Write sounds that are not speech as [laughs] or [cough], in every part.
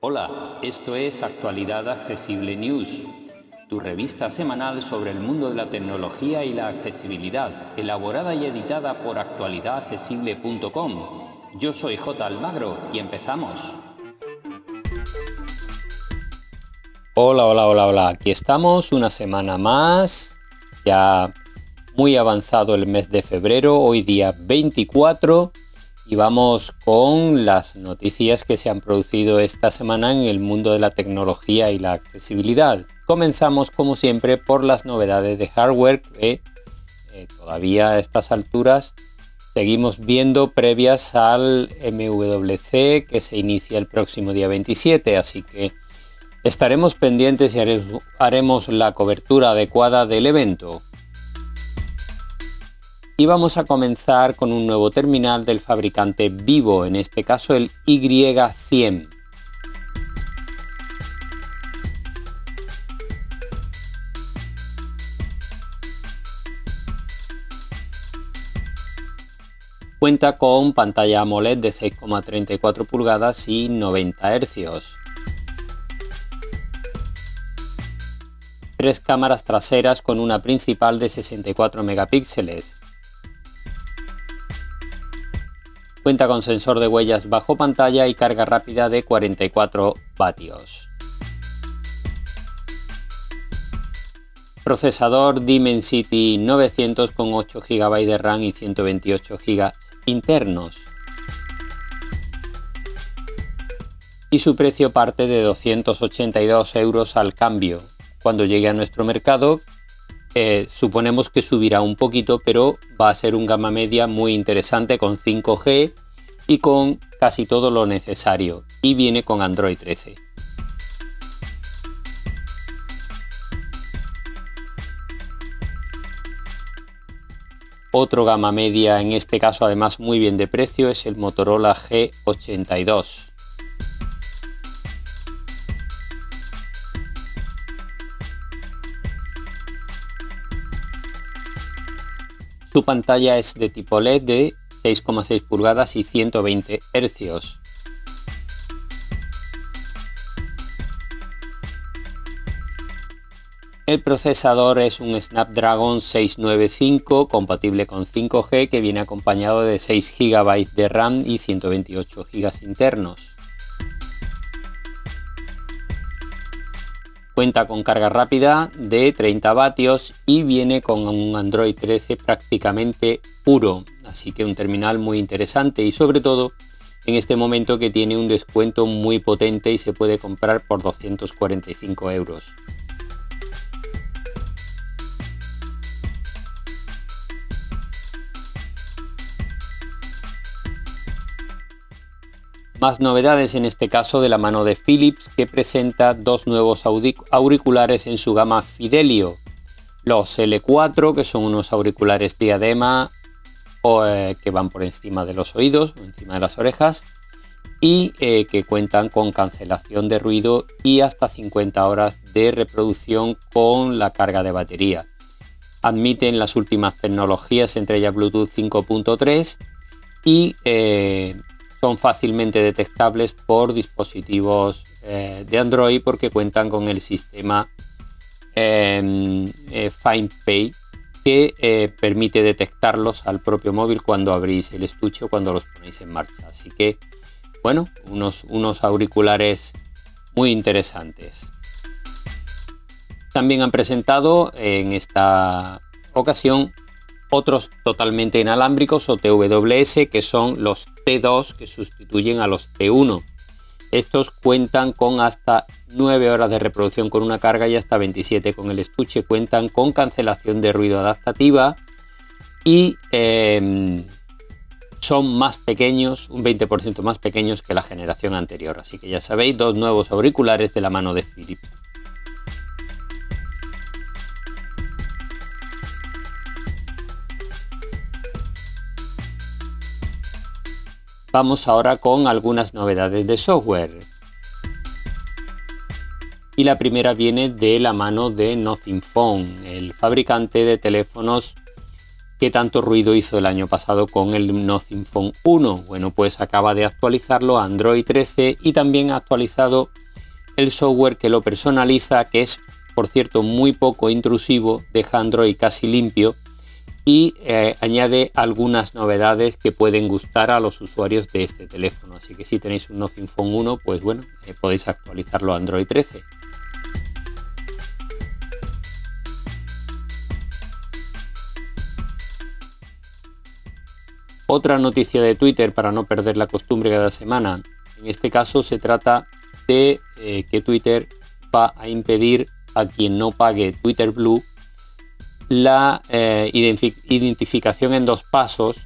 Hola, esto es Actualidad Accesible News, tu revista semanal sobre el mundo de la tecnología y la accesibilidad, elaborada y editada por actualidadaccesible.com. Yo soy J. Almagro y empezamos. Hola, hola, hola, hola. Aquí estamos una semana más. Ya muy avanzado el mes de febrero, hoy día 24 y vamos con las noticias que se han producido esta semana en el mundo de la tecnología y la accesibilidad. Comenzamos como siempre por las novedades de hardware que eh, todavía a estas alturas seguimos viendo previas al MWC que se inicia el próximo día 27, así que estaremos pendientes y haremos la cobertura adecuada del evento. Y vamos a comenzar con un nuevo terminal del fabricante Vivo, en este caso el Y100. Cuenta con pantalla AMOLED de 6,34 pulgadas y 90 Hz. Tres cámaras traseras con una principal de 64 megapíxeles Cuenta con sensor de huellas bajo pantalla y carga rápida de 44 vatios. Procesador Dimensity 900 con 8 GB de RAM y 128 GB internos. Y su precio parte de 282 euros al cambio. Cuando llegue a nuestro mercado, eh, suponemos que subirá un poquito, pero va a ser un gama media muy interesante con 5G y con casi todo lo necesario. Y viene con Android 13. Otro gama media, en este caso además muy bien de precio, es el Motorola G82. Su pantalla es de tipo LED de 6,6 pulgadas y 120 Hz. El procesador es un Snapdragon 695 compatible con 5G que viene acompañado de 6 GB de RAM y 128 GB internos. Cuenta con carga rápida de 30 vatios y viene con un Android 13 prácticamente puro, así que un terminal muy interesante y sobre todo en este momento que tiene un descuento muy potente y se puede comprar por 245 euros. Más novedades en este caso de la mano de Philips que presenta dos nuevos auriculares en su gama Fidelio. Los L4 que son unos auriculares diadema o, eh, que van por encima de los oídos o encima de las orejas y eh, que cuentan con cancelación de ruido y hasta 50 horas de reproducción con la carga de batería. Admiten las últimas tecnologías entre ellas Bluetooth 5.3 y eh, son fácilmente detectables por dispositivos eh, de Android porque cuentan con el sistema em, eh, FindPay que eh, permite detectarlos al propio móvil cuando abrís el estuche o cuando los ponéis en marcha. Así que, bueno, unos, unos auriculares muy interesantes. También han presentado en esta ocasión otros totalmente inalámbricos o TWS que son los T2 que sustituyen a los T1. Estos cuentan con hasta 9 horas de reproducción con una carga y hasta 27 con el estuche. Cuentan con cancelación de ruido adaptativa y em, son más pequeños, un 20% más pequeños que la generación anterior. Así que ya sabéis, dos nuevos auriculares de la mano de Philips. Vamos ahora con algunas novedades de software. Y la primera viene de la mano de Nothing Phone, el fabricante de teléfonos ¿Qué tanto ruido hizo el año pasado con el Nothing Phone 1? Bueno, pues acaba de actualizarlo a Android 13 y también ha actualizado el software que lo personaliza, que es, por cierto, muy poco intrusivo, deja Android casi limpio y eh, añade algunas novedades que pueden gustar a los usuarios de este teléfono. Así que si tenéis un Nothing Phone 1, pues bueno, eh, podéis actualizarlo a Android 13. Otra noticia de Twitter para no perder la costumbre cada semana. En este caso se trata de eh, que Twitter va a impedir a quien no pague Twitter Blue la eh, identificación en dos pasos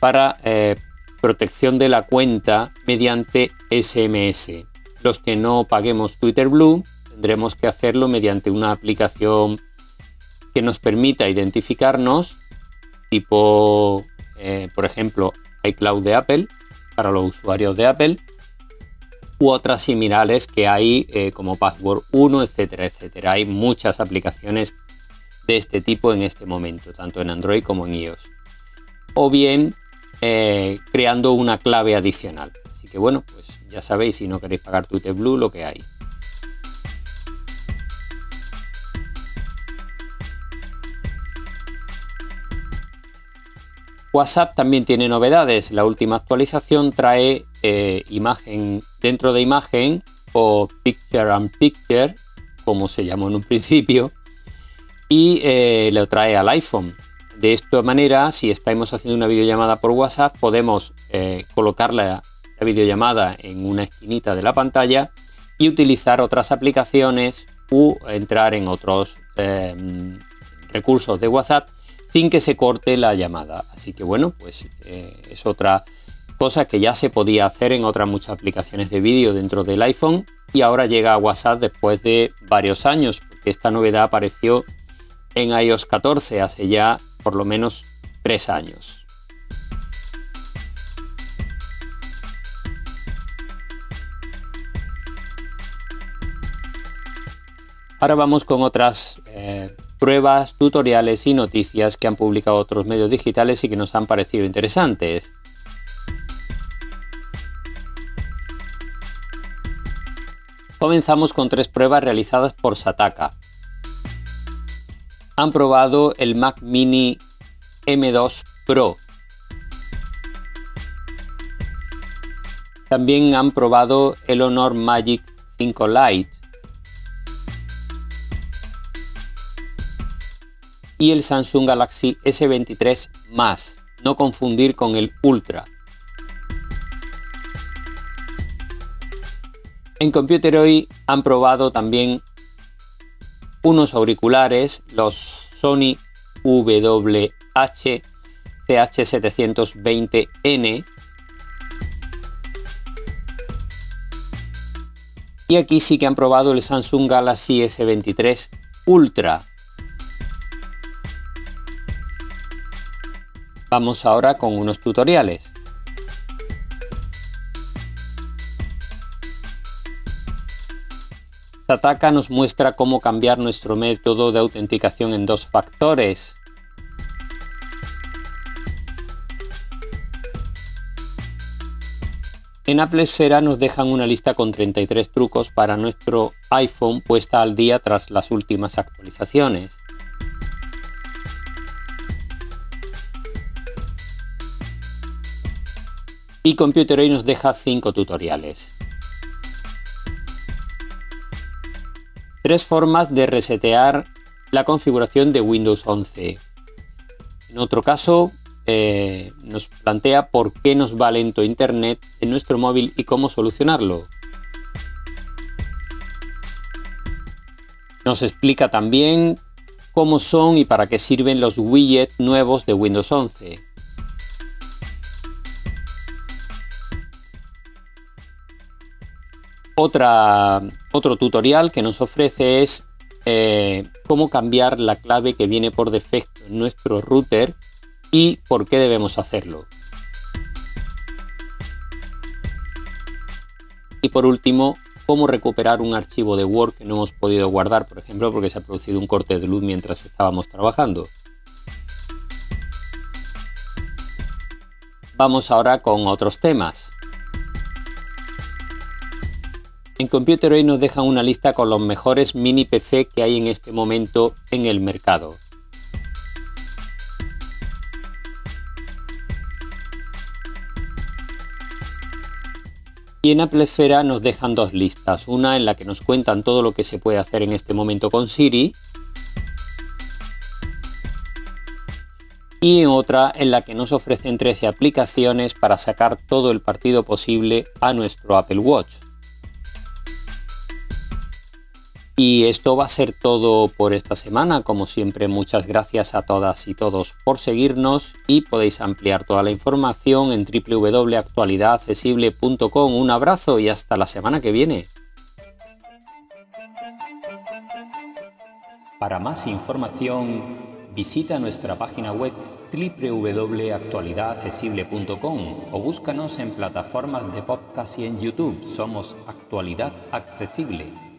para eh, protección de la cuenta mediante SMS. Los que no paguemos Twitter Blue tendremos que hacerlo mediante una aplicación que nos permita identificarnos, tipo eh, por ejemplo, iCloud de Apple para los usuarios de Apple u otras similares que hay como Password 1, etcétera, etcétera. Hay muchas aplicaciones de este tipo en este momento, tanto en Android como en iOS. O bien eh, creando una clave adicional. Así que bueno, pues ya sabéis si no queréis pagar Twitter Blue lo que hay. WhatsApp también tiene novedades. La última actualización trae eh, imagen dentro de imagen o Picture and Picture, como se llamó en un [laughs] principio, y eh, lo trae al iPhone. De esta manera, si estamos haciendo una videollamada por WhatsApp, podemos eh, colocar la, videollamada en una esquinita de la pantalla y utilizar otras aplicaciones u entrar en otros recursos de WhatsApp sin que se corte la llamada. Así que bueno, pues eh, es otra cosa que ya se podía hacer en otras muchas aplicaciones de vídeo dentro del iPhone y ahora llega a WhatsApp después de varios años, porque esta novedad apareció en iOS 14 hace ya por lo menos tres años. Ahora vamos con otras eh, pruebas, tutoriales y noticias que han publicado otros medios digitales y que nos han parecido interesantes. Comenzamos con tres pruebas realizadas por Sataka. Han probado el Mac Mini M2 Pro. También han probado el Honor Magic 5 Lite y el Samsung Galaxy S23 más, no confundir con el Ultra. En Computer hoy han probado también unos auriculares, los Sony WH CH720N. Y aquí sí que han probado el Samsung Galaxy S23 Ultra. Vamos ahora con unos tutoriales. Sataka nos muestra cómo cambiar nuestro método de autenticación en dos factores. En Apple Esfera nos dejan una lista con 33 trucos para nuestro iPhone puesta al día tras las últimas actualizaciones. y Computer nos deja 5 tutoriales. Tres formas de resetear la configuración de Windows 11. En otro caso, eh, nos plantea por qué nos va lento Internet en nuestro móvil y cómo solucionarlo. Nos explica también cómo son y para qué sirven los widgets nuevos de Windows 11. Otra, otro tutorial que nos ofrece es eh, cómo cambiar la clave que viene por defecto en nuestro router y por qué debemos hacerlo. Y por último, cómo recuperar un archivo de Word que no hemos podido guardar, por ejemplo, porque se ha producido un corte de luz mientras estábamos trabajando. Vamos ahora con otros temas. En Computer hoy nos dejan una lista con los mejores mini PC que hay en este momento en el mercado. Y en Apple Esfera nos dejan dos listas, una en la que nos cuentan todo lo que se puede hacer en este momento con Siri y en otra en la que nos ofrecen 13 aplicaciones para sacar todo el partido posible a nuestro Apple Watch. Y esto va a ser todo por esta semana. Como siempre, muchas gracias a todas y todos por seguirnos y podéis ampliar toda la información en www.actualidadaccesible.com. Un abrazo y hasta la semana que viene. Para más información, visita nuestra página web www.actualidadaccesible.com o búscanos en plataformas de podcast y en YouTube. Somos Actualidad Accesible.